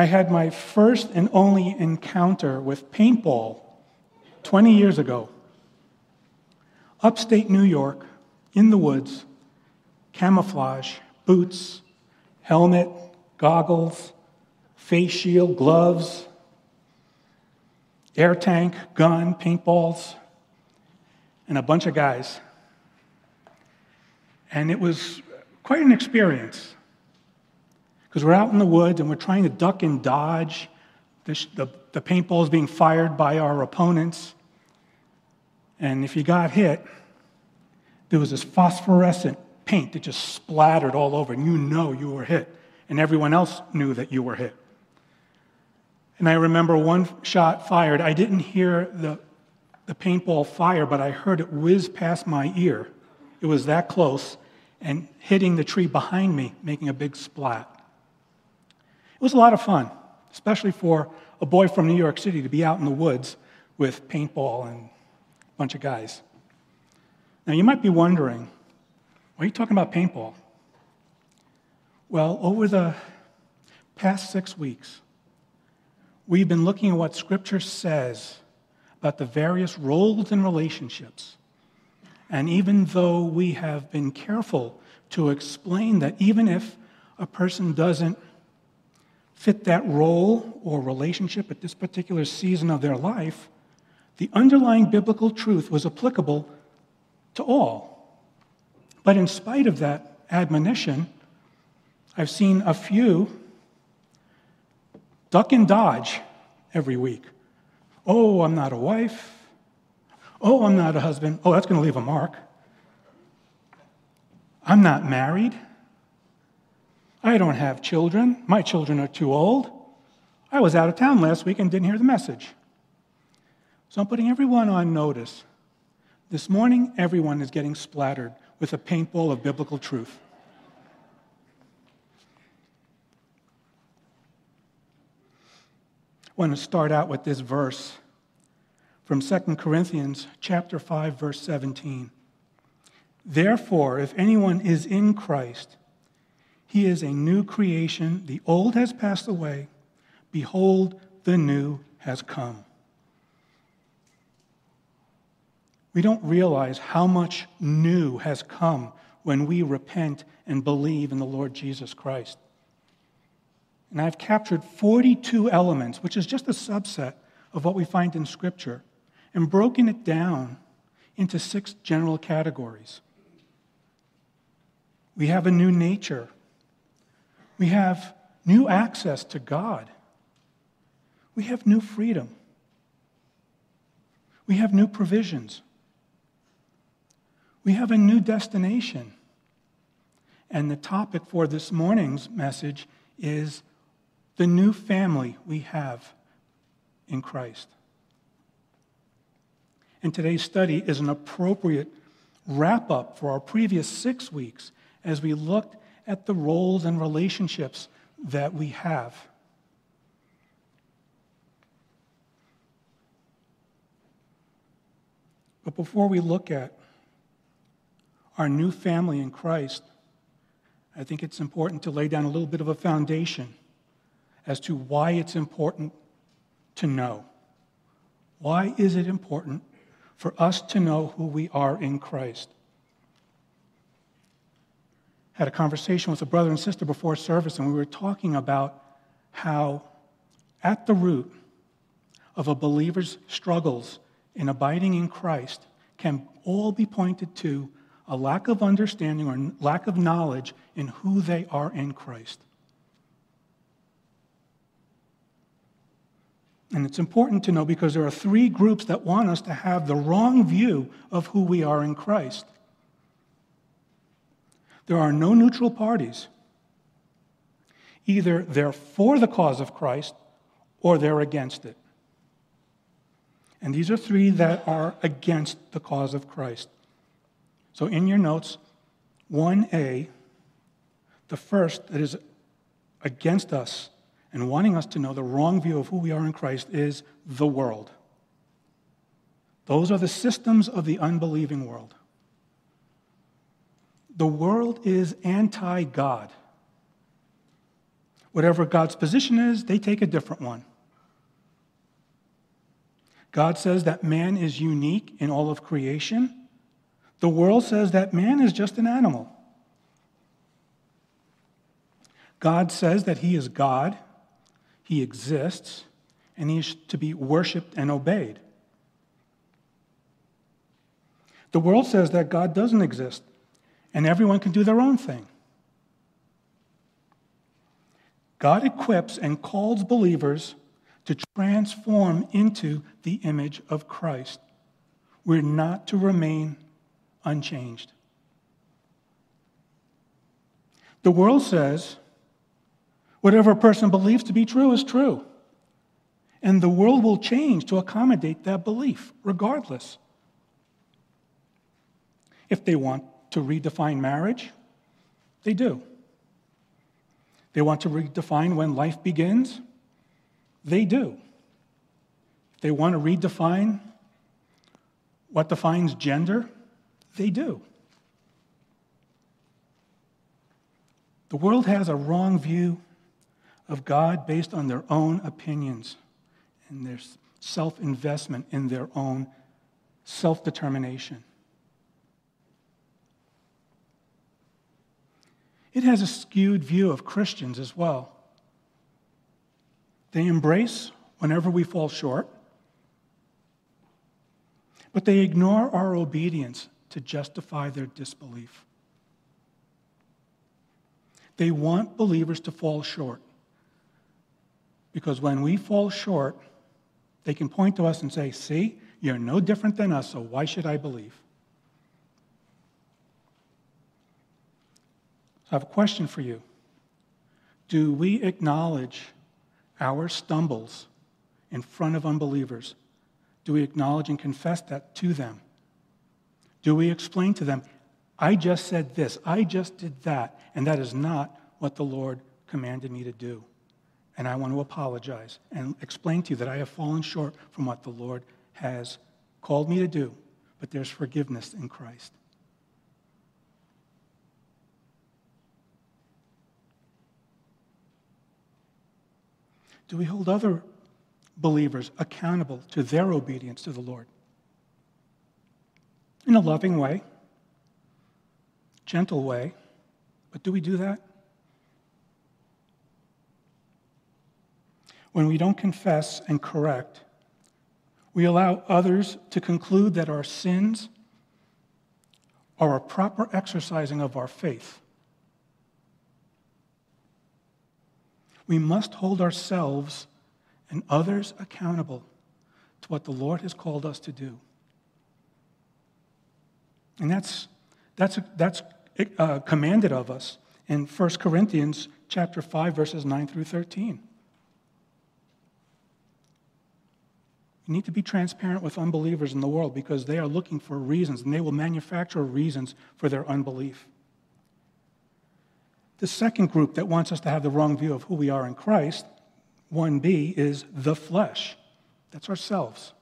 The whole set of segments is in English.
I had my first and only encounter with paintball 20 years ago. Upstate New York, in the woods, camouflage, boots, helmet, goggles, face shield, gloves, air tank, gun, paintballs, and a bunch of guys. And it was quite an experience because we're out in the woods and we're trying to duck and dodge the, the, the paintballs being fired by our opponents. And if you got hit, there was this phosphorescent paint that just splattered all over, and you know you were hit, and everyone else knew that you were hit. And I remember one shot fired. I didn't hear the, the paintball fire, but I heard it whiz past my ear. It was that close and hitting the tree behind me, making a big splat. It was a lot of fun, especially for a boy from New York City to be out in the woods with paintball and a bunch of guys. Now, you might be wondering, why are you talking about paintball? Well, over the past six weeks, we've been looking at what Scripture says about the various roles and relationships. And even though we have been careful to explain that even if a person doesn't fit that role or relationship at this particular season of their life, the underlying biblical truth was applicable to all. But in spite of that admonition, I've seen a few duck and dodge every week. Oh, I'm not a wife. Oh, I'm not a husband. Oh, that's going to leave a mark. I'm not married. I don't have children. My children are too old. I was out of town last week and didn't hear the message. So I'm putting everyone on notice. This morning, everyone is getting splattered with a paintball of biblical truth. I want to start out with this verse from 2 Corinthians chapter 5 verse 17. Therefore, if anyone is in Christ, he is a new creation. The old has passed away. Behold, the new has come. We don't realize how much new has come when we repent and believe in the Lord Jesus Christ. And I've captured 42 elements, which is just a subset of what we find in Scripture, and broken it down into six general categories. We have a new nature, we have new access to God, we have new freedom, we have new provisions, we have a new destination. And the topic for this morning's message is the new family we have in Christ. And today's study is an appropriate wrap up for our previous six weeks as we looked at the roles and relationships that we have. But before we look at our new family in Christ, I think it's important to lay down a little bit of a foundation as to why it's important to know. Why is it important for us to know who we are in Christ? Had a conversation with a brother and sister before service, and we were talking about how, at the root of a believer's struggles in abiding in Christ, can all be pointed to a lack of understanding or lack of knowledge in who they are in Christ. And it's important to know because there are three groups that want us to have the wrong view of who we are in Christ. There are no neutral parties. Either they're for the cause of Christ or they're against it. And these are three that are against the cause of Christ. So in your notes, 1a, the first that is against us and wanting us to know the wrong view of who we are in Christ is the world. Those are the systems of the unbelieving world. The world is anti God. Whatever God's position is, they take a different one. God says that man is unique in all of creation. The world says that man is just an animal. God says that he is God, he exists, and he is to be worshiped and obeyed. The world says that God doesn't exist and everyone can do their own thing. God equips and calls believers to transform into the image of Christ. We're not to remain unchanged. The world says whatever a person believes to be true is true. And the world will change to accommodate that belief, regardless. If they want to redefine marriage, they do. They want to redefine when life begins, they do. They want to redefine what defines gender, they do. The world has a wrong view of God based on their own opinions and their self investment in their own self determination. It has a skewed view of Christians as well. They embrace whenever we fall short, but they ignore our obedience to justify their disbelief. They want believers to fall short because when we fall short, they can point to us and say, See, you're no different than us, so why should I believe? I have a question for you. Do we acknowledge our stumbles in front of unbelievers? Do we acknowledge and confess that to them? Do we explain to them, I just said this, I just did that, and that is not what the Lord commanded me to do? And I want to apologize and explain to you that I have fallen short from what the Lord has called me to do, but there's forgiveness in Christ. Do we hold other believers accountable to their obedience to the Lord? In a loving way, gentle way, but do we do that? When we don't confess and correct, we allow others to conclude that our sins are a proper exercising of our faith. We must hold ourselves and others accountable to what the Lord has called us to do. And that's, that's, that's uh, commanded of us in 1 Corinthians chapter 5, verses 9 through 13. You need to be transparent with unbelievers in the world because they are looking for reasons and they will manufacture reasons for their unbelief. The second group that wants us to have the wrong view of who we are in Christ, 1b, is the flesh. That's ourselves.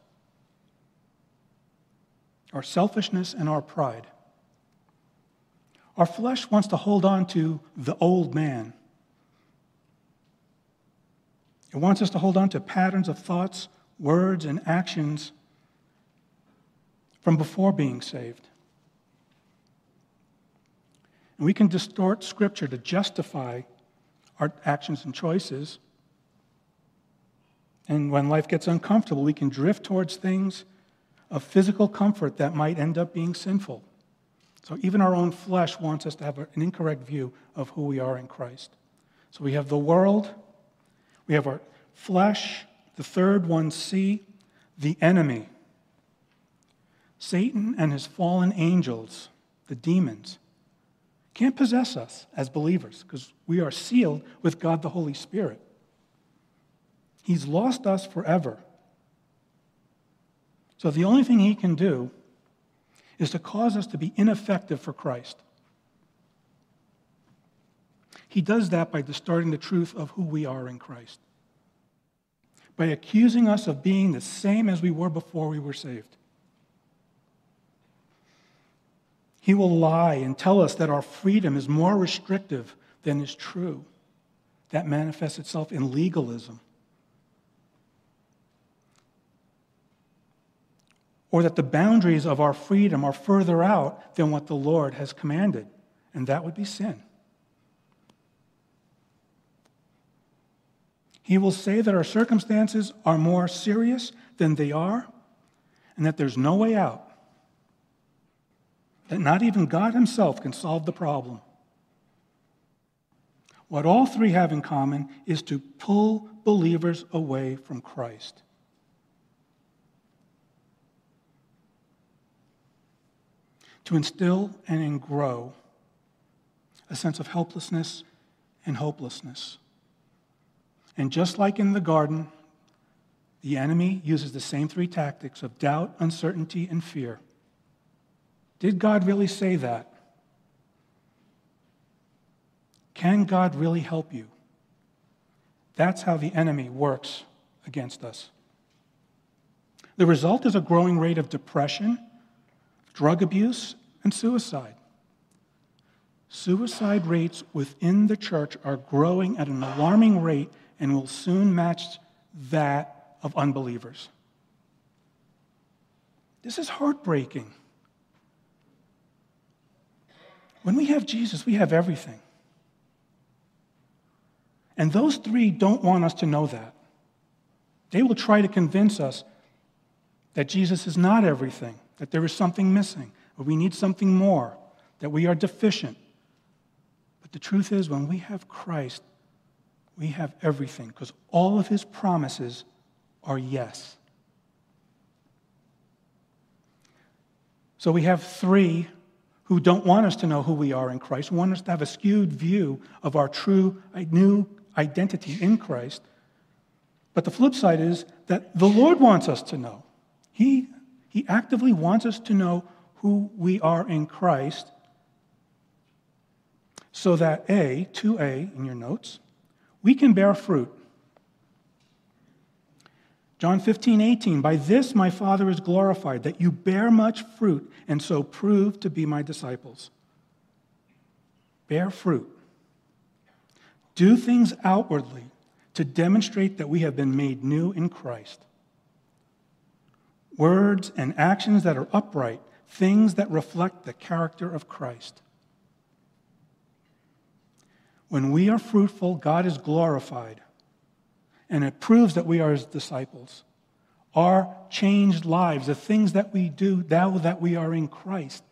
Our selfishness and our pride. Our flesh wants to hold on to the old man. It wants us to hold on to patterns of thoughts, words, and actions from before being saved. We can distort Scripture to justify our actions and choices. And when life gets uncomfortable, we can drift towards things of physical comfort that might end up being sinful. So even our own flesh wants us to have an incorrect view of who we are in Christ. So we have the world, we have our flesh, the third one, C, the enemy. Satan and his fallen angels, the demons can't possess us as believers because we are sealed with God the Holy Spirit. He's lost us forever. So the only thing he can do is to cause us to be ineffective for Christ. He does that by distorting the truth of who we are in Christ, by accusing us of being the same as we were before we were saved. He will lie and tell us that our freedom is more restrictive than is true, that manifests itself in legalism. Or that the boundaries of our freedom are further out than what the Lord has commanded, and that would be sin. He will say that our circumstances are more serious than they are, and that there's no way out. That not even God Himself can solve the problem. What all three have in common is to pull believers away from Christ. To instill and grow a sense of helplessness and hopelessness. And just like in the garden, the enemy uses the same three tactics of doubt, uncertainty, and fear. Did God really say that? Can God really help you? That's how the enemy works against us. The result is a growing rate of depression, drug abuse, and suicide. Suicide rates within the church are growing at an alarming rate and will soon match that of unbelievers. This is heartbreaking. When we have Jesus, we have everything. And those three don't want us to know that. They will try to convince us that Jesus is not everything, that there is something missing, that we need something more, that we are deficient. But the truth is, when we have Christ, we have everything because all of his promises are yes. So we have three who don't want us to know who we are in Christ, want us to have a skewed view of our true uh, new identity in Christ. But the flip side is that the Lord wants us to know. He, he actively wants us to know who we are in Christ so that A, 2A in your notes, we can bear fruit. John 15, 18, by this my Father is glorified, that you bear much fruit and so prove to be my disciples. Bear fruit. Do things outwardly to demonstrate that we have been made new in Christ. Words and actions that are upright, things that reflect the character of Christ. When we are fruitful, God is glorified, and it proves that we are his disciples. Our changed lives, the things that we do now that we are in Christ,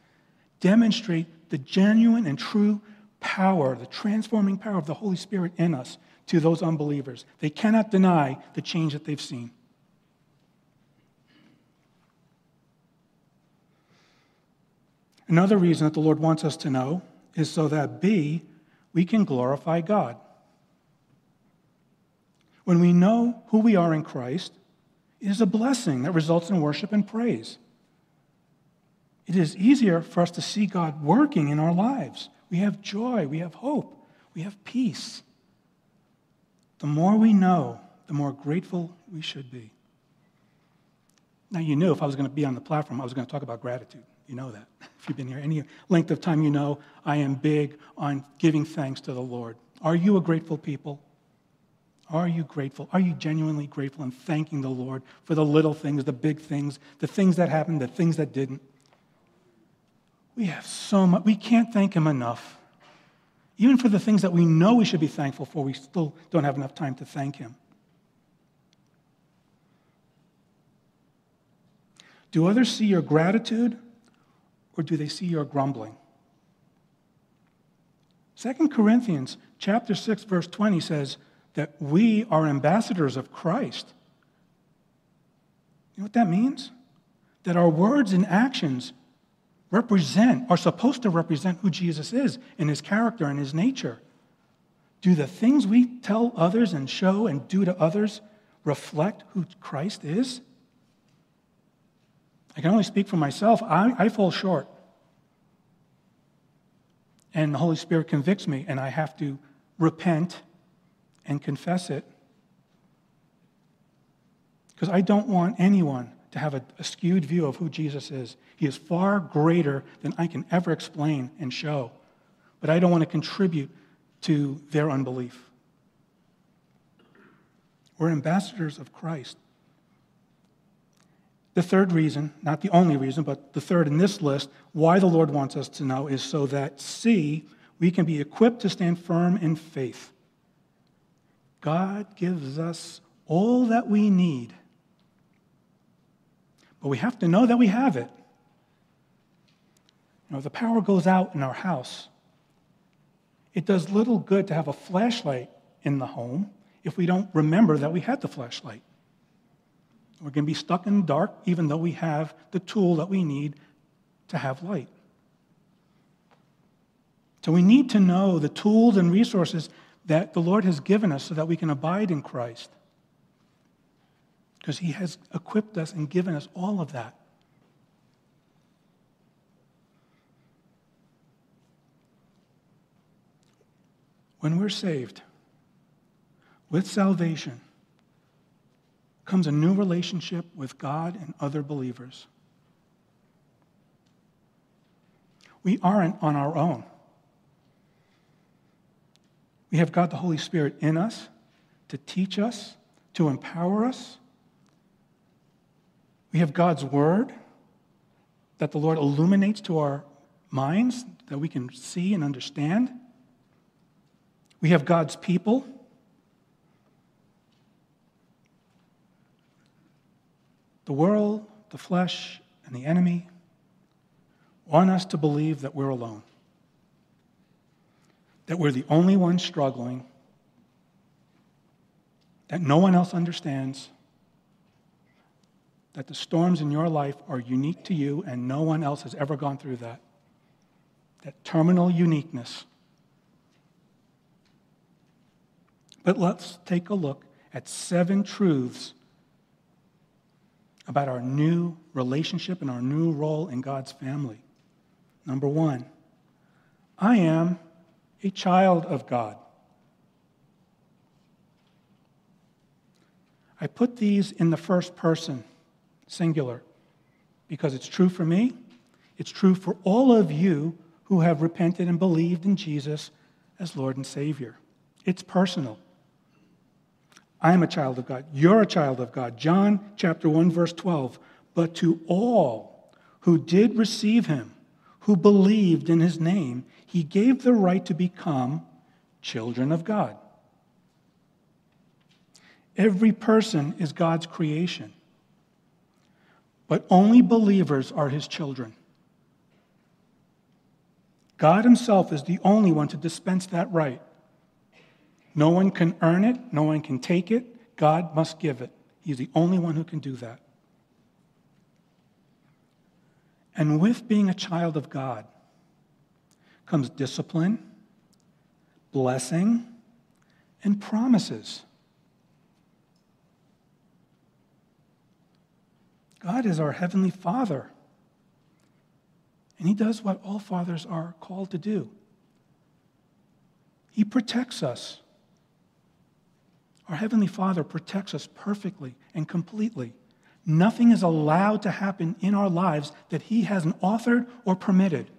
demonstrate the genuine and true power, the transforming power of the Holy Spirit in us to those unbelievers. They cannot deny the change that they've seen. Another reason that the Lord wants us to know is so that B, we can glorify God. When we know who we are in Christ, it is a blessing that results in worship and praise. It is easier for us to see God working in our lives. We have joy, we have hope, we have peace. The more we know, the more grateful we should be. Now, you knew if I was going to be on the platform, I was going to talk about gratitude. You know that. If you've been here any length of time, you know I am big on giving thanks to the Lord. Are you a grateful people? Are you grateful? Are you genuinely grateful and thanking the Lord for the little things, the big things, the things that happened, the things that didn't? We have so much. We can't thank Him enough. Even for the things that we know we should be thankful for, we still don't have enough time to thank Him. Do others see your gratitude or do they see your grumbling? 2 Corinthians chapter 6 verse 20 says that we are ambassadors of Christ. You know what that means? That our words and actions represent are supposed to represent who Jesus is in his character and his nature. Do the things we tell others and show and do to others reflect who Christ is? I can only speak for myself. I, I fall short. And the Holy Spirit convicts me, and I have to repent and confess it. Because I don't want anyone to have a, a, skewed view of who Jesus is. He is far greater than I can ever explain and show. But I don't want to contribute to their unbelief. We're ambassadors of Christ. The third reason, not the only reason, but the third in this list, why the Lord wants us to know is so that, C, we can be equipped to stand firm in faith. God gives us all that we need, but we have to know that we have it. You know, the power goes out in our house. It does little good to have a flashlight in the home if we don't remember that we had the flashlight. We're going to be stuck in the dark even though we have the tool that we need to have light. So we need to know the tools and resources that the Lord has given us so that we can abide in Christ. Because He has equipped us and given us all of that. When we're saved, with salvation, comes a new relationship with God and other believers. We aren't on our own. We have God the Holy Spirit in us to teach us, to empower us. We have God's Word that the Lord illuminates to our minds that we can see and understand. We have God's people The world, the flesh, and the enemy want us to believe that we're alone, that we're the only ones struggling, that no one else understands, that the storms in your life are unique to you and no one else has ever gone through that. That terminal uniqueness. But let's take a look at seven truths about our new relationship and our new role in God's family. Number one, I am a child of God. I put these in the first person, singular, because it's true for me, it's true for all of you who have repented and believed in Jesus as Lord and Savior. It's personal. I am a child of God. You're a child of God. John chapter 1, verse 12. But to all who did receive him, who believed in his name, he gave the right to become children of God. Every person is God's creation, but only believers are his children. God himself is the only one to dispense that right. No one can earn it, no one can take it. God must give it. He's the only one who can do that. And with being a child of God comes discipline, blessing, and promises. God is our Heavenly Father, and He does what all fathers are called to do. He protects us. Our Heavenly Father protects us perfectly and completely. Nothing is allowed to happen in our lives that He hasn't authored or permitted.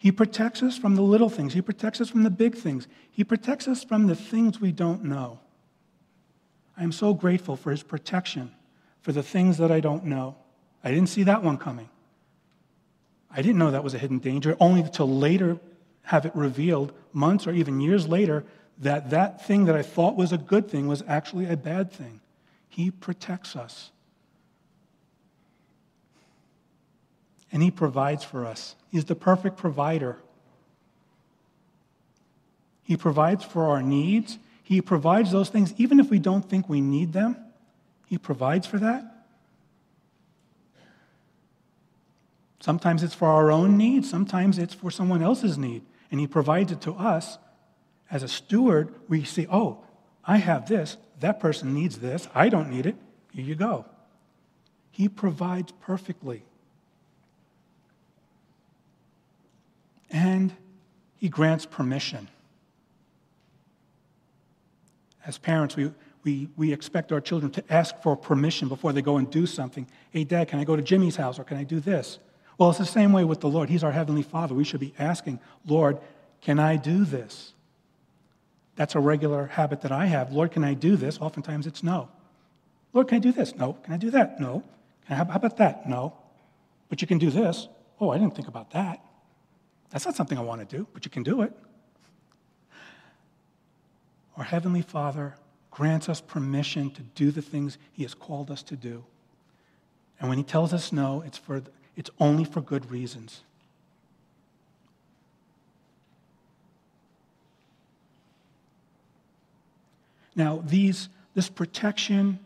He protects us from the little things, He protects us from the big things, He protects us from the things we don't know. I am so grateful for His protection for the things that I don't know. I didn't see that one coming. I didn't know that was a hidden danger, only to later have it revealed, months or even years later, that that thing that I thought was a good thing was actually a bad thing. He protects us. And He provides for us. He's the perfect provider. He provides for our needs. He provides those things even if we don't think we need them. He provides for that. Sometimes it's for our own needs, sometimes it's for someone else's need, and He provides it to us as a steward, we see, oh, I have this. That person needs this. I don't need it. Here you go. He provides perfectly. And he grants permission. As parents, we, we, we expect our children to ask for permission before they go and do something. Hey, Dad, can I go to Jimmy's house or can I do this? Well, it's the same way with the Lord. He's our Heavenly Father. We should be asking, Lord, can I do this? That's a regular habit that I have. Lord, can I do this? Oftentimes it's no. Lord, can I do this? No. Can I do that? No. Can I, how about that? No. But you can do this. Oh, I didn't think about that. That's not something I want to do, but you can do it. Our Heavenly Father grants us permission to do the things He has called us to do. And when He tells us no, it's, for, it's only for good reasons. Now, these, this protection,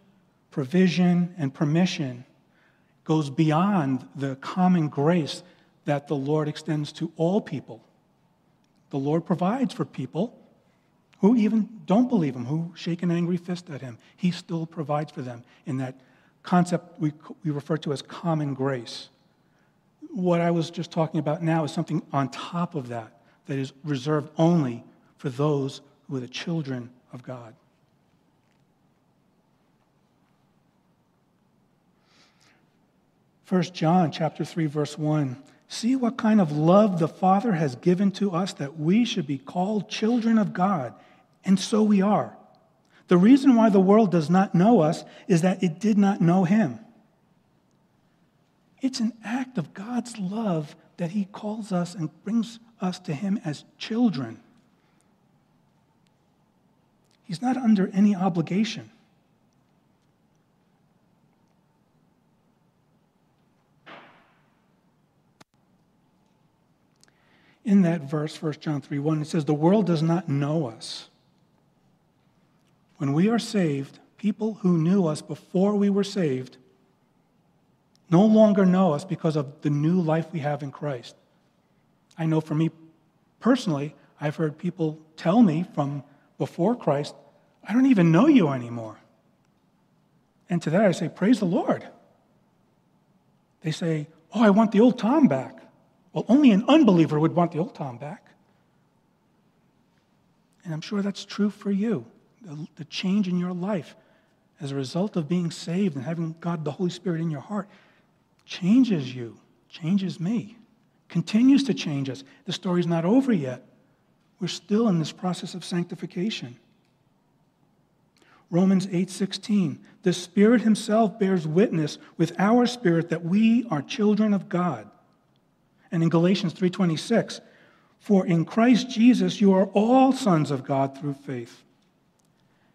provision, and permission goes beyond the common grace that the Lord extends to all people. The Lord provides for people who even don't believe him, who shake an angry fist at him. He still provides for them in that concept we, we refer to as common grace. What I was just talking about now is something on top of that that is reserved only for those who are the children of God. First John chapter 3 verse 1 See what kind of love the Father has given to us that we should be called children of God, and so we are. The reason why the world does not know us is that it did not know him. It's an act of God's love that he calls us and brings us to him as children. He's not under any obligation. That verse, 1 John 3 1, it says, The world does not know us. When we are saved, people who knew us before we were saved no longer know us because of the new life we have in Christ. I know for me personally, I've heard people tell me from before Christ, I don't even know you anymore. And to that I say, Praise the Lord. They say, Oh, I want the old Tom back. Well, only an unbeliever would want the old Tom back. And I'm sure that's true for you. The, the, change in your life as a result of being saved and having God, the Holy Spirit, in your heart changes you, changes me, continues to change us. The story's not over yet. We're still in this process of sanctification. Romans 8:16 The Spirit himself bears witness with our spirit that we are children of God. And in Galatians 3:26, for in Christ Jesus you are all sons of God through faith.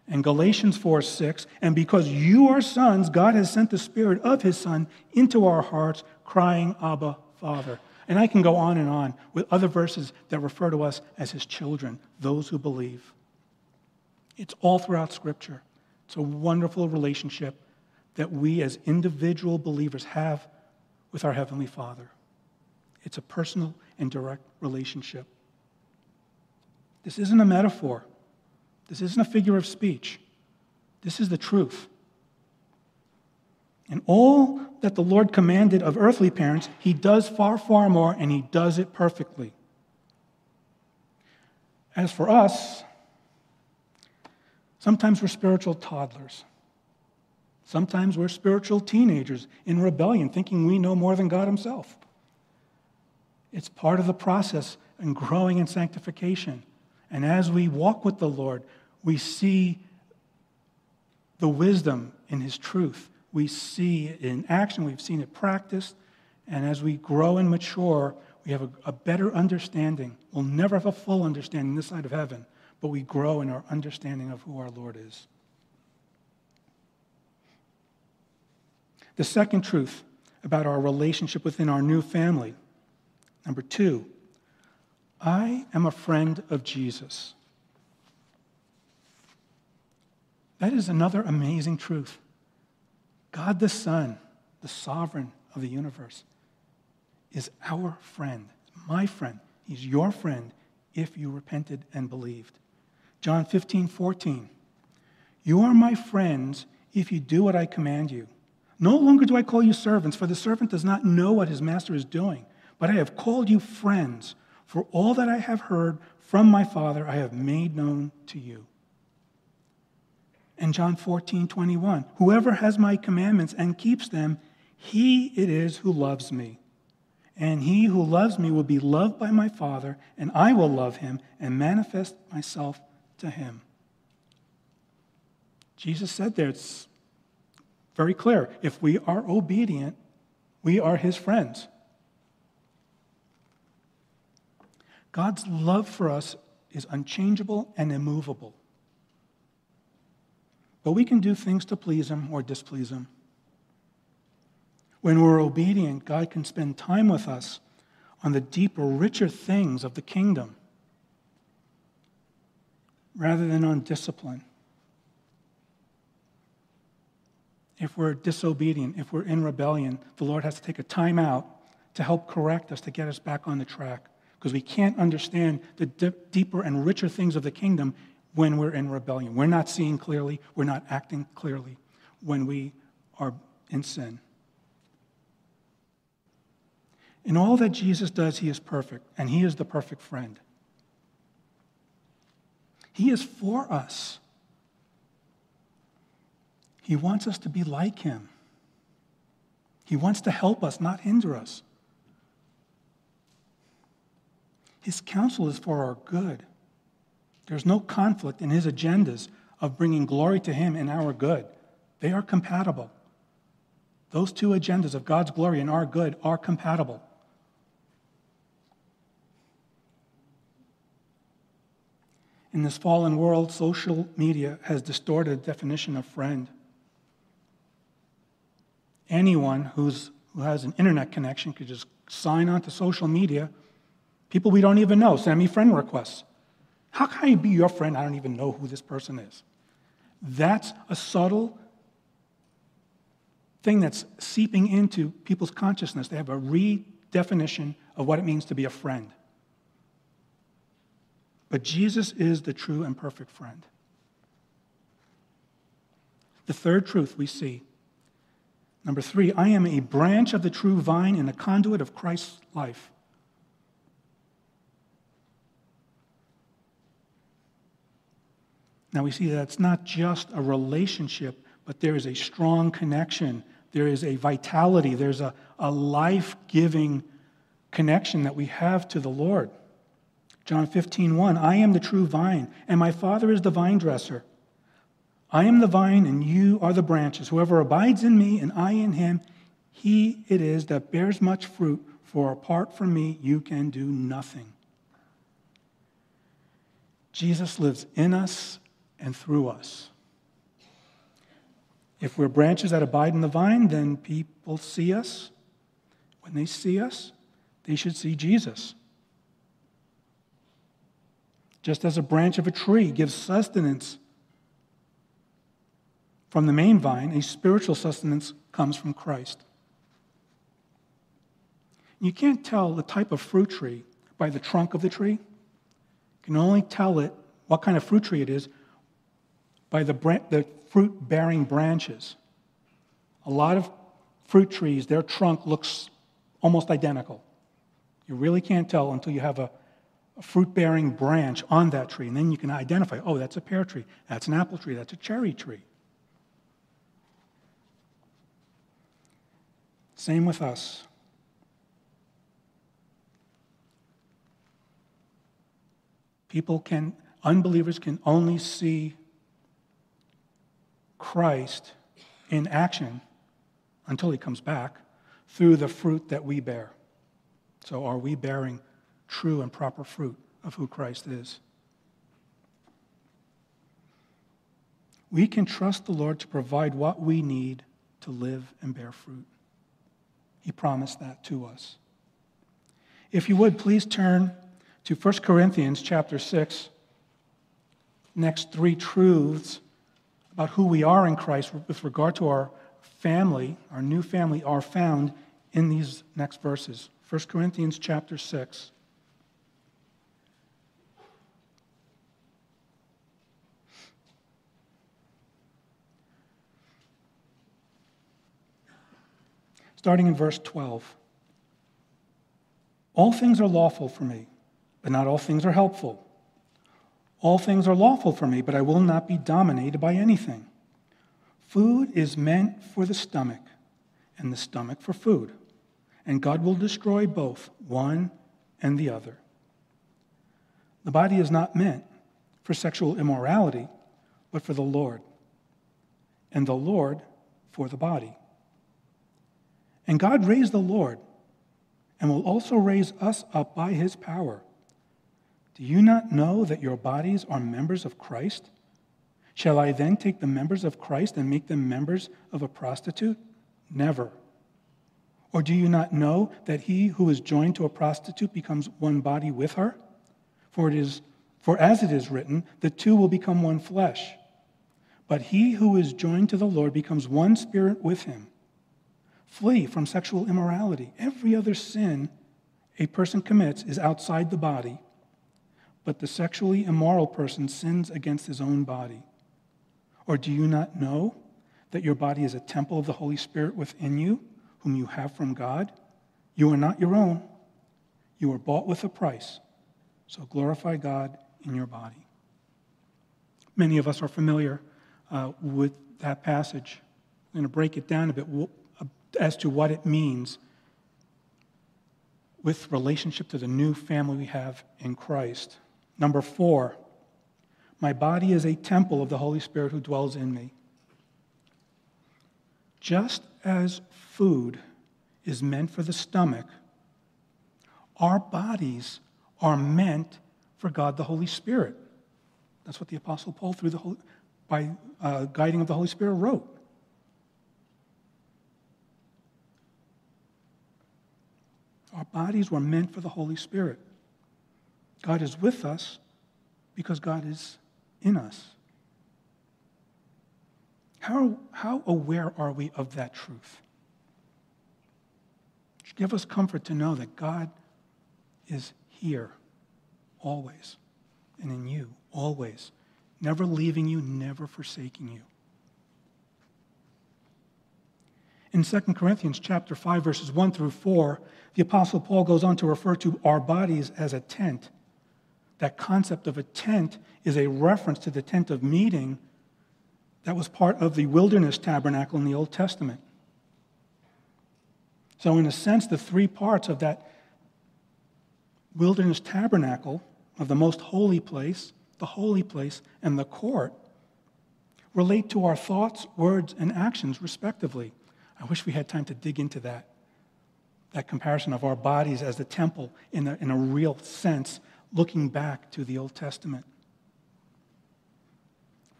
And Galatians 4 6, and because you are sons, God has sent the Spirit of His Son into our hearts, crying, Abba, Father. And I can go on and on with other verses that refer to us as His children, those who believe. It's all throughout Scripture. It's a wonderful relationship that we as individual believers have with our Heavenly Father. It's a personal and direct relationship. This isn't a metaphor. This isn't a figure of speech. This is the truth. And all that the Lord commanded of earthly parents, He does far, far more, and He does it perfectly. As for us, sometimes we're spiritual toddlers. Sometimes we're spiritual teenagers in rebellion, thinking we know more than God Himself. It's part of the process and growing in sanctification. And as we walk with the Lord, we see the wisdom in His truth. We see it in action, we've seen it practiced. And as we grow and mature, we have a, a better understanding. We'll never have a full understanding this side of heaven, but we grow in our understanding of who our Lord is. The second truth about our relationship within our new family Number two, I am a friend of Jesus. That is another amazing truth. God the Son, the sovereign of the universe, is our friend, my friend. He's your friend if you repented and believed. John 15, 14. You are my friends if you do what I command you. No longer do I call you servants, for the servant does not know what his master is doing but I have called you friends, for all that I have heard from my Father I have made known to you. And John 14, 21, whoever has my commandments and keeps them, he it is who loves me. And he who loves me will be loved by my Father, and I will love him and manifest myself to him. Jesus said there, it's very clear. If we are obedient, we are his friends. God's love for us is unchangeable and immovable. But we can do things to please him or displease him. When we're obedient, God can spend time with us on the deeper, richer things of the kingdom rather than on discipline. If we're disobedient, if we're in rebellion, the Lord has to take a time out to help correct us, to get us back on the track. Because we can't understand the deeper and richer things of the kingdom when we're in rebellion. We're not seeing clearly, we're not acting clearly when we are in sin. In all that Jesus does, he is perfect, and he is the perfect friend. He is for us. He wants us to be like him. He wants to help us, not hinder us. His counsel is for our good. There's no conflict in his agendas of bringing glory to him and our good. They are compatible. Those two agendas of God's glory and our good are compatible. In this fallen world, social media has distorted the definition of friend. Anyone who's, who has an internet connection could just sign on to social media. People we don't even know send me friend requests. How can I be your friend? I don't even know who this person is. That's a subtle thing that's seeping into people's consciousness. They have a redefinition of what it means to be a friend. But Jesus is the true and perfect friend. The third truth we see. Number three, I am a branch of the true vine and a conduit of Christ's life. Now we see that it's not just a relationship, but there is a strong connection. There is a vitality. There's a, a life giving connection that we have to the Lord. John 15, 1, I am the true vine, and my Father is the vine dresser. I am the vine, and you are the branches. Whoever abides in me, and I in him, he it is that bears much fruit, for apart from me, you can do nothing. Jesus lives in us and through us. If we're branches that abide in the vine, then people see us. When they see us, they should see Jesus. Just as a branch of a tree gives sustenance from the main vine, a spiritual sustenance comes from Christ. You can't tell the type of fruit tree by the trunk of the tree. You can only tell it what kind of fruit tree it is by the, the fruit bearing branches. A lot of fruit trees, their trunk looks almost identical. You really can't tell until you have a, a fruit bearing branch on that tree. And then you can identify oh, that's a pear tree, that's an apple tree, that's a cherry tree. Same with us. People can, unbelievers can only see Christ in action until he comes back through the fruit that we bear. So, are we bearing true and proper fruit of who Christ is. We can trust the Lord to provide what we need to live and bear fruit. He promised that to us. If you would, please turn to 1 Corinthians chapter 6. Next three truths about who we are in Christ with regard to our family, our new family, are found in these next verses. 1 Corinthians chapter 6. starting in verse 12. All things are lawful for me, but not all things are helpful. All things are lawful for me, but I will not be dominated by anything. Food is meant for the stomach, and the stomach for food. And God will destroy both, one and the other. The body is not meant for sexual immorality, but for the Lord, and the Lord for the body. And God raised the Lord and will also raise us up by his power. Do you not know that your bodies are members of Christ? Shall I then take the members of Christ and make them members of a prostitute? Never. Or do you not know that he who is joined to a prostitute becomes one body with her? For it is for as it is written, the two will become one flesh. But he who is joined to the Lord becomes one spirit with him. Flee from sexual immorality. Every other sin a person commits is outside the body, but the sexually immoral person sins against his own body. Or do you not know that your body is a temple of the Holy Spirit within you, whom you have from God? You are not your own. You are bought with a price. So glorify God in your body. Many of us are familiar uh, with that passage. I'm going to break it down a bit as to what it means with relationship to the new family we have in Christ. Number four, my body is a temple of the Holy Spirit who dwells in me. Just as food is meant for the stomach, our bodies are meant for God the Holy Spirit. That's what the Apostle Paul, through the Holy, by uh, guiding of the Holy Spirit, wrote. Our bodies were meant for the Holy Spirit. God is with us because God is in us. How, how aware are we of that truth? Give us comfort to know that God is here always and in you always, never leaving you, never forsaking you. In 2 Corinthians chapter 5 verses 1 through 4, the apostle Paul goes on to refer to our bodies as a tent. That concept of a tent is a reference to the tent of meeting that was part of the wilderness tabernacle in the Old Testament. So, in a sense, the three parts of that wilderness tabernacle, of the most holy place, the holy place, and the court, relate to our thoughts, words, and actions, respectively. I wish we had time to dig into that. That comparison of our bodies as the temple in a, in a real sense, looking back to the Old Testament.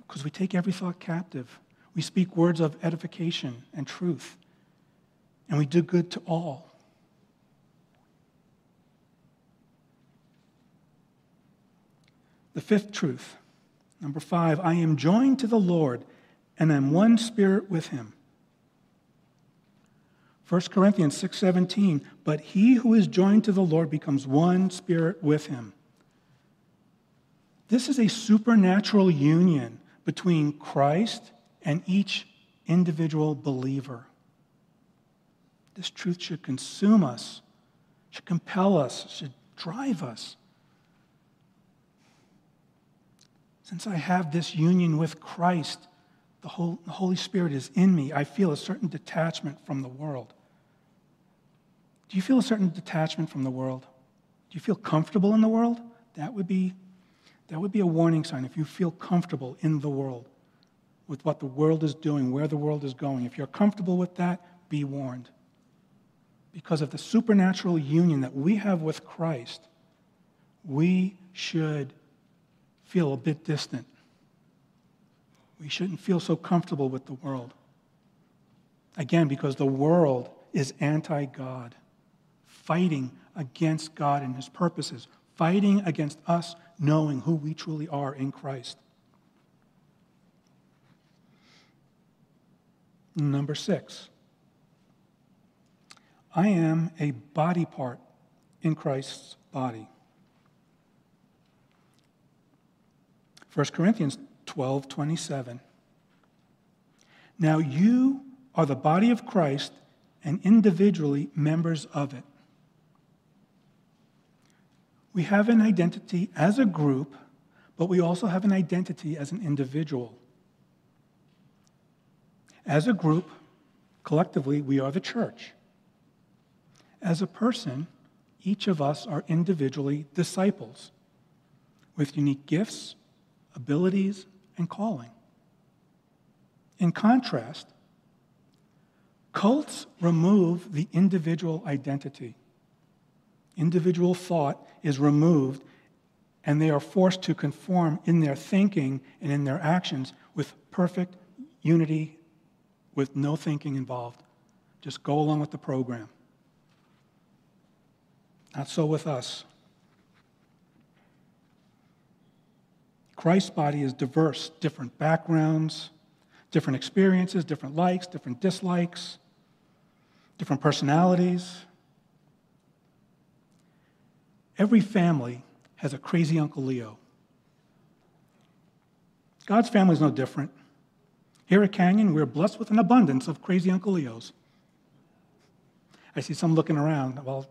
Because we take every thought captive. We speak words of edification and truth. And we do good to all. The fifth truth, number five, I am joined to the Lord and am one spirit with him. 1 Corinthians 6:17, but he who is joined to the Lord becomes one spirit with him. This is a supernatural union between Christ and each individual believer. This truth should consume us, should compel us, should drive us. Since I have this union with Christ, the Holy Spirit is in me, I feel a certain detachment from the world. Do you feel a certain detachment from the world? Do you feel comfortable in the world? That would be, that would be a warning sign if you feel comfortable in the world with what the world is doing, where the world is going. If you're comfortable with that, be warned. Because of the supernatural union that we have with Christ, we should feel a bit distant. We shouldn't feel so comfortable with the world. Again, because the world is anti God fighting against God and his purposes, fighting against us knowing who we truly are in Christ. Number six, I am a body part in Christ's body. 1 Corinthians 12 27. Now you are the body of Christ and individually members of it. We have an identity as a group, but we also have an identity as an individual. As a group, collectively, we are the church. As a person, each of us are individually disciples with unique gifts, abilities, and calling. In contrast, cults remove the individual identity. Individual thought is removed, and they are forced to conform in their thinking and in their actions with perfect unity, with no thinking involved. Just go along with the program. Not so with us. Christ's body is diverse, different backgrounds, different experiences, different likes, different dislikes, different personalities. Every family has a crazy Uncle Leo. God's family is no different. Here at Canyon, we're blessed with an abundance of crazy Uncle Leos. I see some looking around. Well,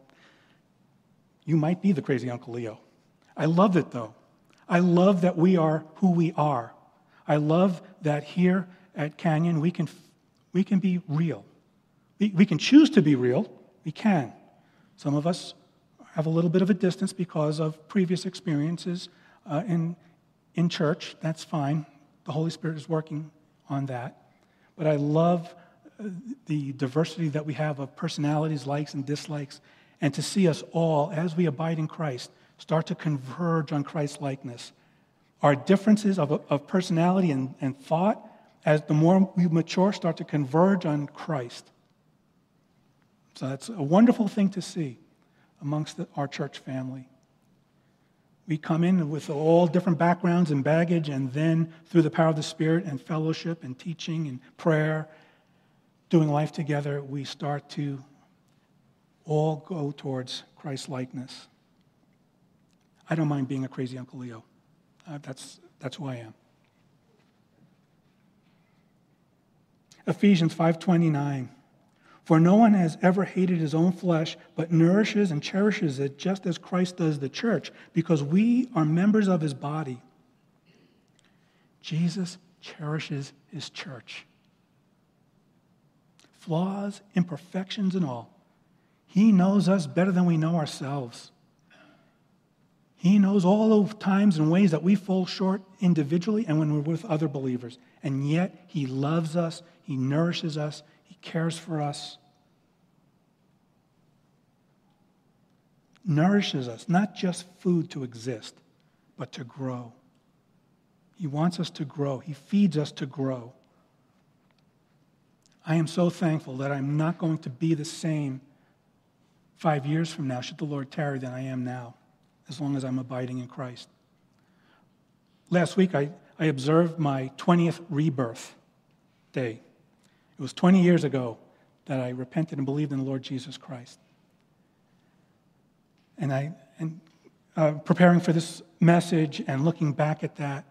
you might be the crazy Uncle Leo. I love it though. I love that we are who we are. I love that here at Canyon we can, we can be real. We, we can choose to be real. We can. Some of us have a little bit of a distance because of previous experiences uh, in, in church. That's fine. The Holy Spirit is working on that. But I love uh, the diversity that we have of personalities, likes, and dislikes, and to see us all, as we abide in Christ, start to converge on Christ's likeness. Our differences of, of personality and, and thought, as the more we mature, start to converge on Christ. So that's a wonderful thing to see amongst the, our church family. We come in with all different backgrounds and baggage, and then through the power of the Spirit and fellowship and teaching and prayer, doing life together, we start to all go towards Christ likeness. I don't mind being a crazy Uncle Leo. Uh, that's, that's who I am. Ephesians 5:29 For no one has ever hated his own flesh but nourishes and cherishes it just as Christ does the church because we are members of his body. Jesus cherishes his church. Flaws, imperfections and all. He knows us better than we know ourselves. He knows all the times and ways that we fall short individually and when we're with other believers. And yet, He loves us, He nourishes us, cares for us. Nourishes us, not just food to exist, but to grow. He wants us to grow, He feeds us to grow. I am so thankful that I'm not going to be the same five years from now, should the Lord tarry, than I am now as long as I'm abiding in Christ. Last week, I, I observed my 20th rebirth day. It was 20 years ago that I repented and believed in the Lord Jesus Christ. And I, and uh, preparing for this message and looking back at that,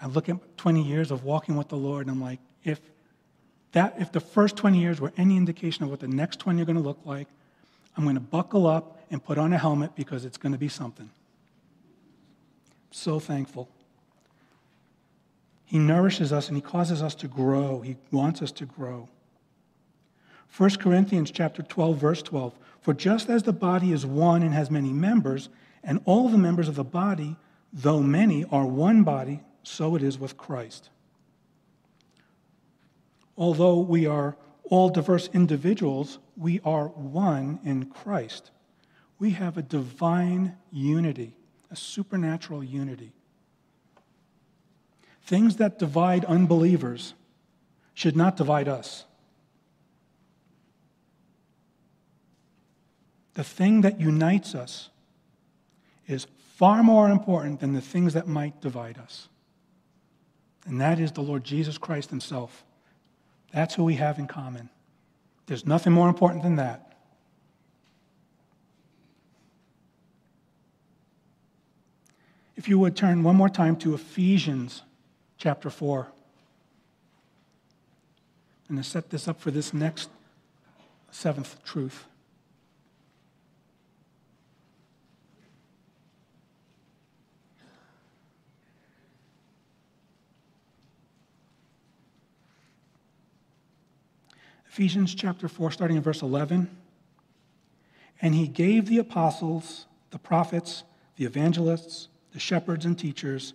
I look at 20 years of walking with the Lord, and I'm like, if that, if the first 20 years were any indication of what the next 20 are going to look like, I'm going to buckle up and put on a helmet because it's going to be something. So thankful. He nourishes us and he causes us to grow. He wants us to grow. 1 Corinthians chapter 12 verse 12 For just as the body is one and has many members and all the members of the body though many are one body so it is with Christ. Although we are all diverse individuals, we are one in Christ. We have a divine unity a supernatural unity. Things that divide unbelievers should not divide us. The thing that unites us is far more important than the things that might divide us. And that is the Lord Jesus Christ Himself. That's who we have in common. There's nothing more important than that. If you would turn one more time to Ephesians chapter 4. And to set this up for this next seventh truth. Ephesians chapter 4, starting in verse 11. And he gave the apostles, the prophets, the evangelists, the shepherds and teachers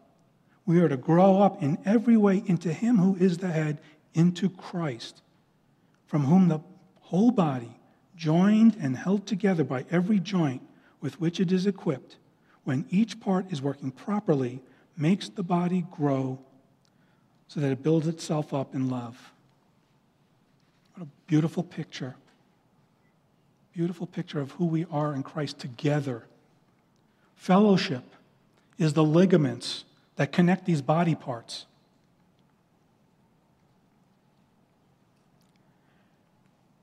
we are to grow up in every way into Him who is the head, into Christ, from whom the whole body, joined and held together by every joint with which it is equipped, when each part is working properly, makes the body grow so that it builds itself up in love. What a beautiful picture. Beautiful picture of who we are in Christ together. Fellowship is the ligaments that connect these body parts.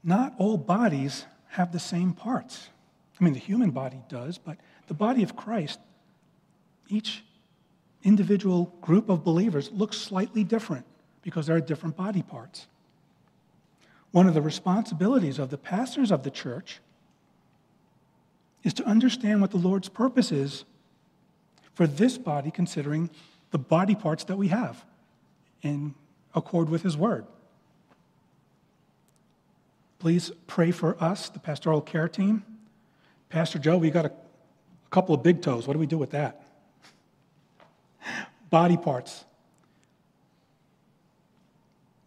Not all bodies have the same parts. I mean, the human body does, but the body of Christ, each individual group of believers looks slightly different because there are different body parts. One of the responsibilities of the pastors of the church is to understand what the Lord's purpose is for this body, considering the body parts that we have in accord with His Word. Please pray for us, the pastoral care team. Pastor Joe, we got a, a couple of big toes. What do we do with that? Body parts.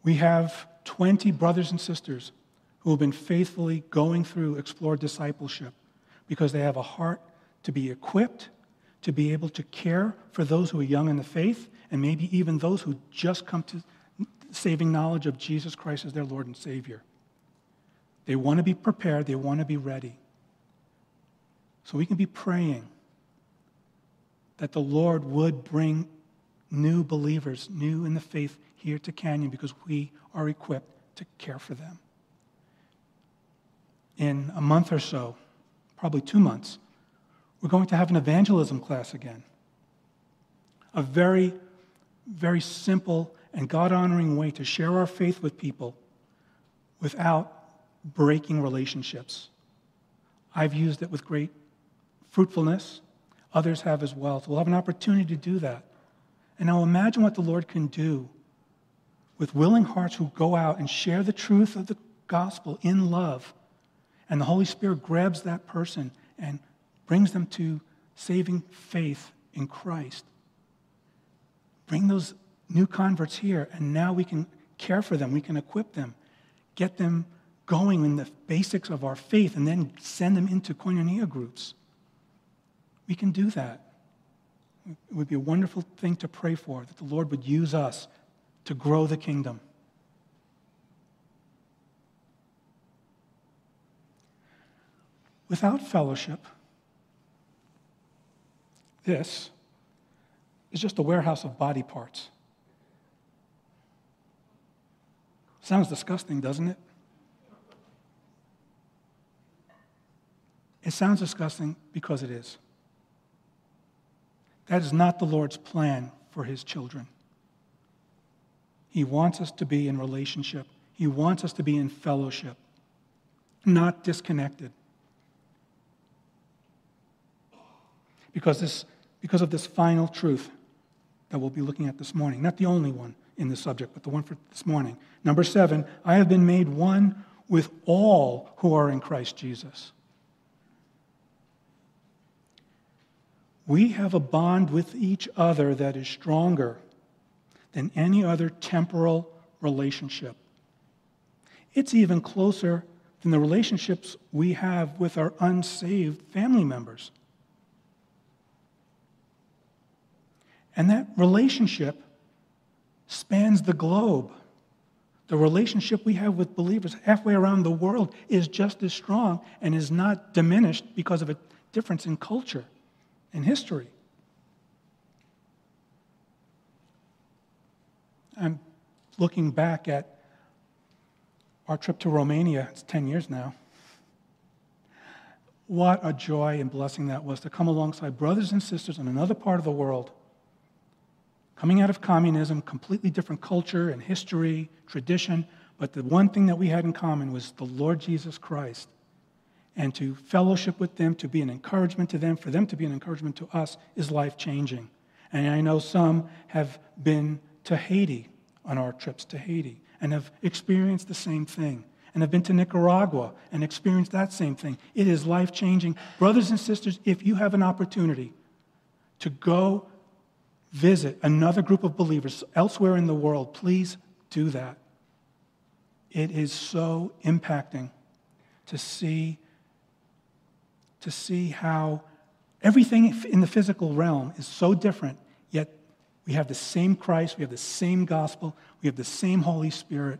We have 20 brothers and sisters who have been faithfully going through Explore Discipleship because they have a heart to be equipped to be able to care for those who are young in the faith and maybe even those who just come to saving knowledge of Jesus Christ as their Lord and Savior. They want to be prepared, they want to be ready. So we can be praying that the Lord would bring new believers, new in the faith, here to Canyon because we are equipped to care for them. In a month or so, probably two months, we're going to have an evangelism class again. A very, very simple and God honoring way to share our faith with people without breaking relationships. I've used it with great fruitfulness. Others have as well. So we'll have an opportunity to do that. And now imagine what the Lord can do with willing hearts who go out and share the truth of the gospel in love. And the Holy Spirit grabs that person and brings them to saving faith in Christ. Bring those new converts here, and now we can care for them, we can equip them, get them going in the basics of our faith, and then send them into koinonia groups. We can do that. It would be a wonderful thing to pray for, that the Lord would use us to grow the kingdom. Without fellowship, this is just a warehouse of body parts. Sounds disgusting, doesn't it? It sounds disgusting because it is. That is not the Lord's plan for his children. He wants us to be in relationship, He wants us to be in fellowship, not disconnected. Because, this, because of this final truth that we'll be looking at this morning. Not the only one in this subject, but the one for this morning. Number seven, I have been made one with all who are in Christ Jesus. We have a bond with each other that is stronger than any other temporal relationship. It's even closer than the relationships we have with our unsaved family members. And that relationship spans the globe. The relationship we have with believers halfway around the world is just as strong and is not diminished because of a difference in culture and history. I'm looking back at our trip to Romania. It's 10 years now. What a joy and blessing that was to come alongside brothers and sisters in another part of the world coming out of communism, completely different culture and history, tradition, but the one thing that we had in common was the Lord Jesus Christ. And to fellowship with them, to be an encouragement to them, for them to be an encouragement to us, is life changing. And I know some have been to Haiti on our trips to Haiti and have experienced the same thing and have been to Nicaragua and experienced that same thing. It is life changing. Brothers and sisters, if you have an opportunity to go visit another group of believers elsewhere in the world, please do that. It is so impacting to see, to see how everything in the physical realm is so different, yet we have the same Christ, we have the same gospel, we have the same Holy Spirit.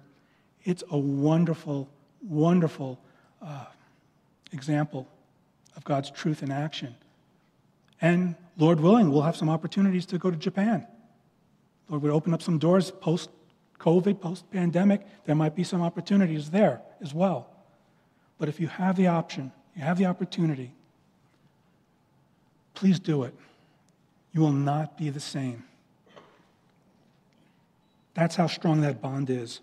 It's a wonderful, wonderful uh, example of God's truth in action. And Lord willing, we'll have some opportunities to go to Japan. Lord would open up some doors post COVID, post pandemic. There might be some opportunities there as well. But if you have the option, you have the opportunity, please do it. You will not be the same. That's how strong that bond is.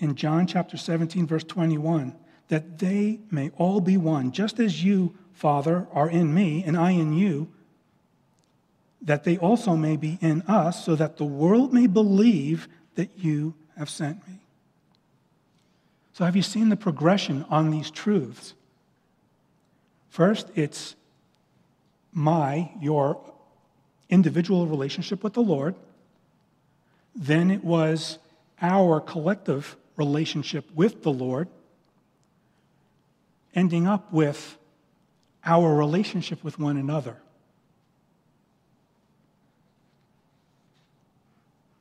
In John chapter 17, verse 21, that they may all be one, just as you, Father, are in me and I in you, that they also may be in us, so that the world may believe that you have sent me. So, have you seen the progression on these truths? First, it's my, your individual relationship with the Lord. Then it was our collective relationship with the Lord, ending up with our relationship with one another.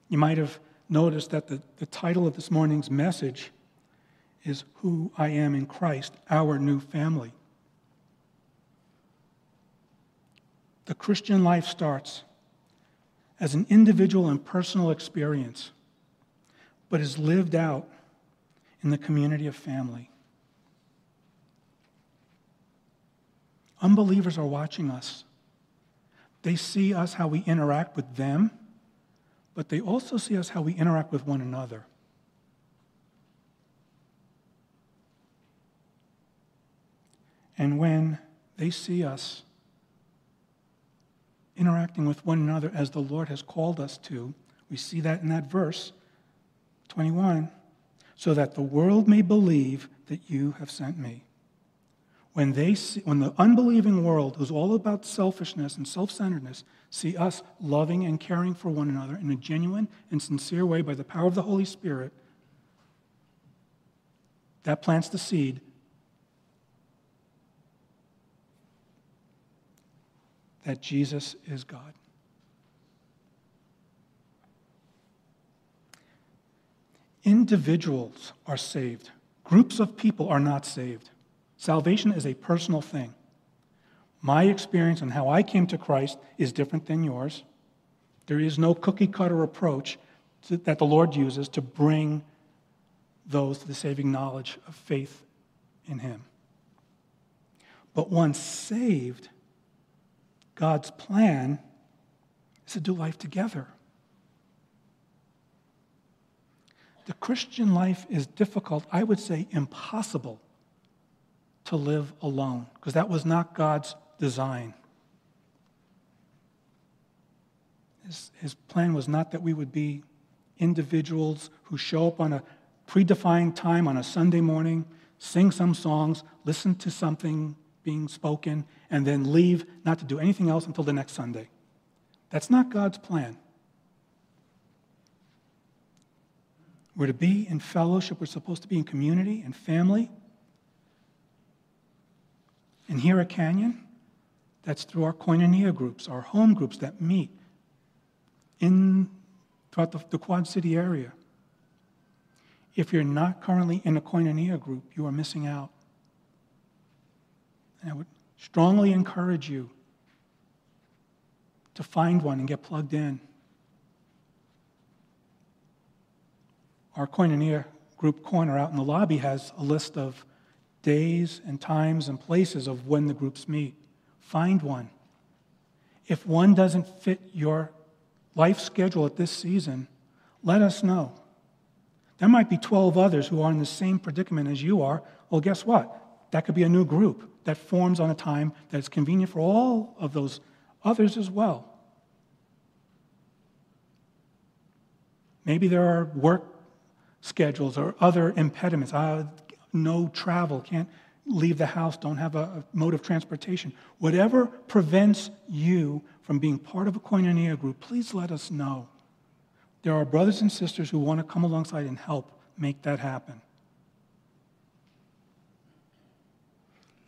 You might have noticed that the, the title of this morning's message is Who I Am in Christ, Our New Family. The Christian life starts as an individual and personal experience, but is lived out in the community of family. Unbelievers are watching us. They see us how we interact with them, but they also see us how we interact with one another. And when they see us interacting with one another as the Lord has called us to, we see that in that verse 21 so that the world may believe that you have sent me. When, they see, when the unbelieving world, who's all about selfishness and self centeredness, see us loving and caring for one another in a genuine and sincere way by the power of the Holy Spirit, that plants the seed that Jesus is God. Individuals are saved, groups of people are not saved. Salvation is a personal thing. My experience and how I came to Christ is different than yours. There is no cookie cutter approach to, that the Lord uses to bring those to the saving knowledge of faith in Him. But once saved, God's plan is to do life together. the Christian life is difficult, I would say impossible to live alone, because that was not God's design. His, his plan was not that we would be individuals who show up on a predefined time on a Sunday morning, sing some songs, listen to something being spoken, and then leave not to do anything else until the next Sunday. That's not God's plan. We're to be in fellowship. We're supposed to be in community and family. And here at Canyon, that's through our koinonia groups, our home groups that meet in throughout the, the Quad City area. If you're not currently in a koinonia group, you are missing out. And I would strongly encourage you to find one and get plugged in. our koinonia group corner out in the lobby has a list of days and times and places of when the groups meet. Find one. If one doesn't fit your life schedule at this season, let us know. There might be 12 others who are in the same predicament as you are. Well, guess what? That could be a new group that forms on a time that's convenient for all of those others as well. Maybe there are work schedules or other impediments. Uh, no travel, can't leave the house, don't have a, a mode of transportation. Whatever prevents you from being part of a koinonia group, please let us know. There are brothers and sisters who want to come alongside and help make that happen.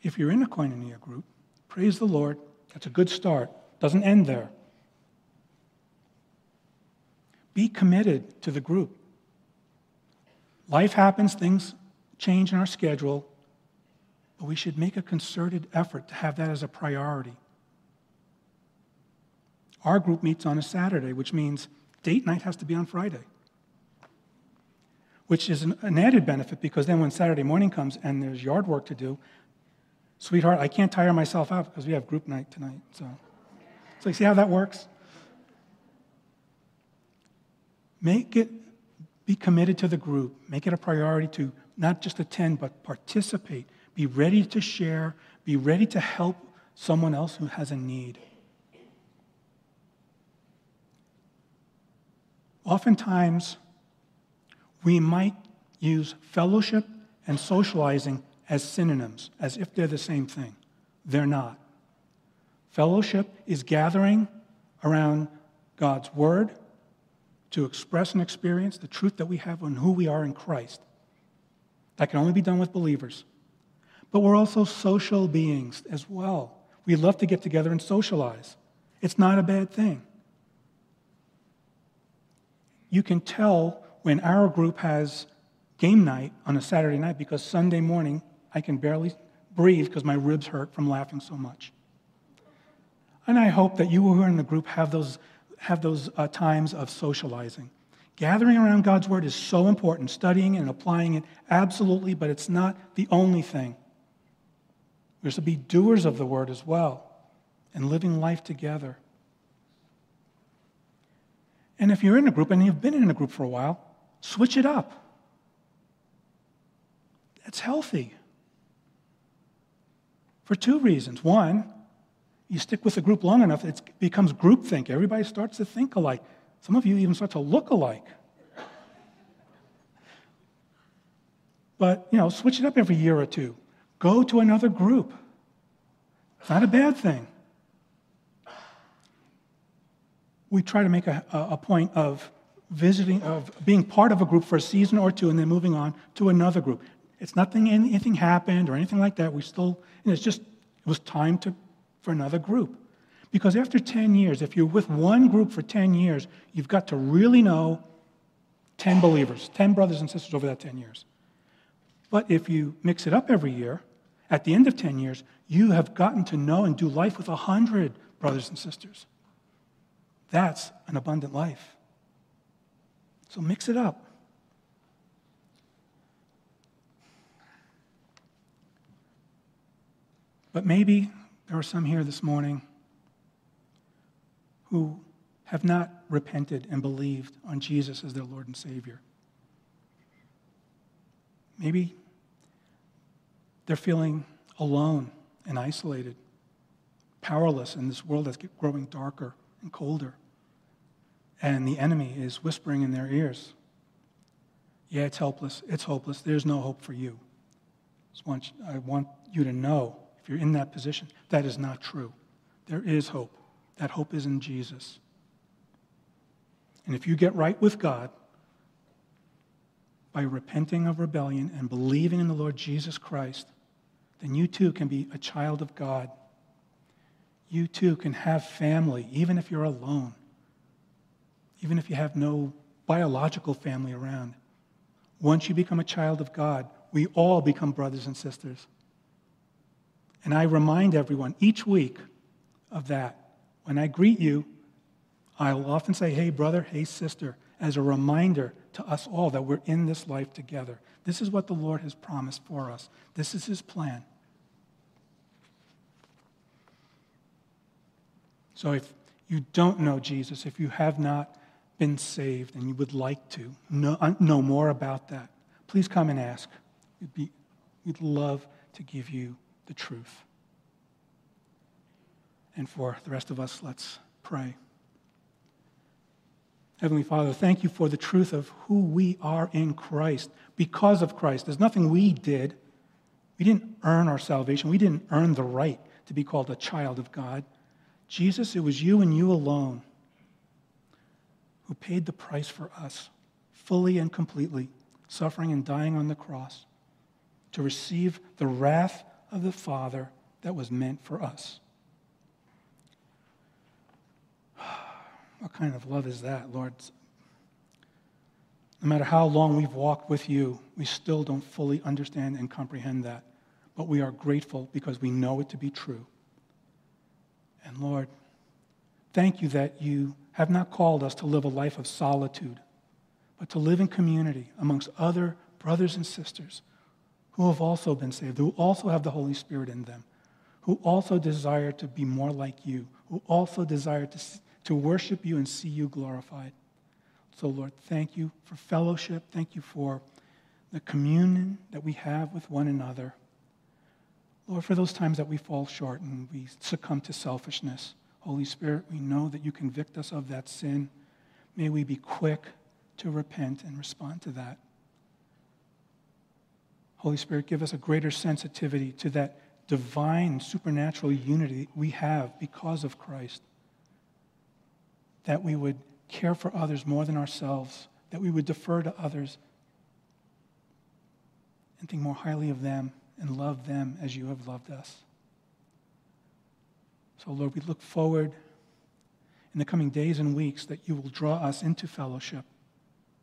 If you're in a koinonia group, praise the Lord. That's a good start. Doesn't end there. Be committed to the group. Life happens, things change in our schedule, but we should make a concerted effort to have that as a priority. Our group meets on a Saturday, which means date night has to be on Friday, which is an, an added benefit because then when Saturday morning comes and there's yard work to do, sweetheart, I can't tire myself out because we have group night tonight. So, so you see how that works? Make it be committed to the group. Make it a priority to not just attend, but participate. Be ready to share. Be ready to help someone else who has a need. Oftentimes, we might use fellowship and socializing as synonyms, as if they're the same thing. They're not. Fellowship is gathering around God's Word to express and experience the truth that we have on who we are in Christ. That can only be done with believers. But we're also social beings as well. We love to get together and socialize. It's not a bad thing. You can tell when our group has game night on a Saturday night because Sunday morning I can barely breathe because my ribs hurt from laughing so much. And I hope that you who are in the group have those have those uh, times of socializing. Gathering around God's Word is so important, studying and applying it, absolutely, but it's not the only thing. We're to be doers of the Word as well and living life together. And if you're in a group and you've been in a group for a while, switch it up. It's healthy. For two reasons. One, you stick with a group long enough, it becomes groupthink. Everybody starts to think alike. Some of you even start to look alike. But, you know, switch it up every year or two. Go to another group. It's not a bad thing. We try to make a, a point of visiting, of being part of a group for a season or two and then moving on to another group. It's nothing, anything happened or anything like that. We still, it's just, it was time to for another group. Because after 10 years, if you're with one group for 10 years, you've got to really know 10 believers, 10 brothers and sisters over that 10 years. But if you mix it up every year, at the end of 10 years, you have gotten to know and do life with 100 brothers and sisters. That's an abundant life. So mix it up. But maybe there are some here this morning who have not repented and believed on Jesus as their Lord and Savior. Maybe they're feeling alone and isolated, powerless in this world that's growing darker and colder. And the enemy is whispering in their ears, Yeah, it's helpless. It's hopeless. There's no hope for you. I want you to know if you're in that position, that is not true. There is hope. That hope is in Jesus. And if you get right with God by repenting of rebellion and believing in the Lord Jesus Christ, then you too can be a child of God. You too can have family, even if you're alone, even if you have no biological family around. Once you become a child of God, we all become brothers and sisters. And I remind everyone each week of that. When I greet you, I'll often say, hey, brother, hey, sister, as a reminder to us all that we're in this life together. This is what the Lord has promised for us, this is His plan. So if you don't know Jesus, if you have not been saved and you would like to know, uh, know more about that, please come and ask. We'd, be, we'd love to give you the truth. And for the rest of us, let's pray. Heavenly Father, thank you for the truth of who we are in Christ because of Christ. There's nothing we did. We didn't earn our salvation. We didn't earn the right to be called a child of God. Jesus, it was you and you alone who paid the price for us fully and completely, suffering and dying on the cross to receive the wrath of the Father that was meant for us. What kind of love is that, Lord? No matter how long we've walked with you, we still don't fully understand and comprehend that. But we are grateful because we know it to be true. And Lord, thank you that you have not called us to live a life of solitude, but to live in community amongst other brothers and sisters who have also been saved, who also have the Holy Spirit in them, who also desire to be more like you, who also desire to, to worship you and see you glorified. So, Lord, thank you for fellowship. Thank you for the communion that we have with one another. Lord, for those times that we fall short and we succumb to selfishness, Holy Spirit, we know that you convict us of that sin. May we be quick to repent and respond to that. Holy Spirit, give us a greater sensitivity to that divine supernatural unity we have because of Christ. That we would care for others more than ourselves, that we would defer to others and think more highly of them and love them as you have loved us. So, Lord, we look forward in the coming days and weeks that you will draw us into fellowship.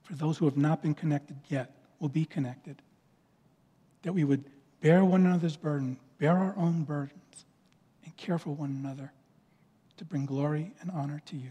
For those who have not been connected yet, will be connected. That we would bear one another's burden, bear our own burdens, and care for one another to bring glory and honor to you.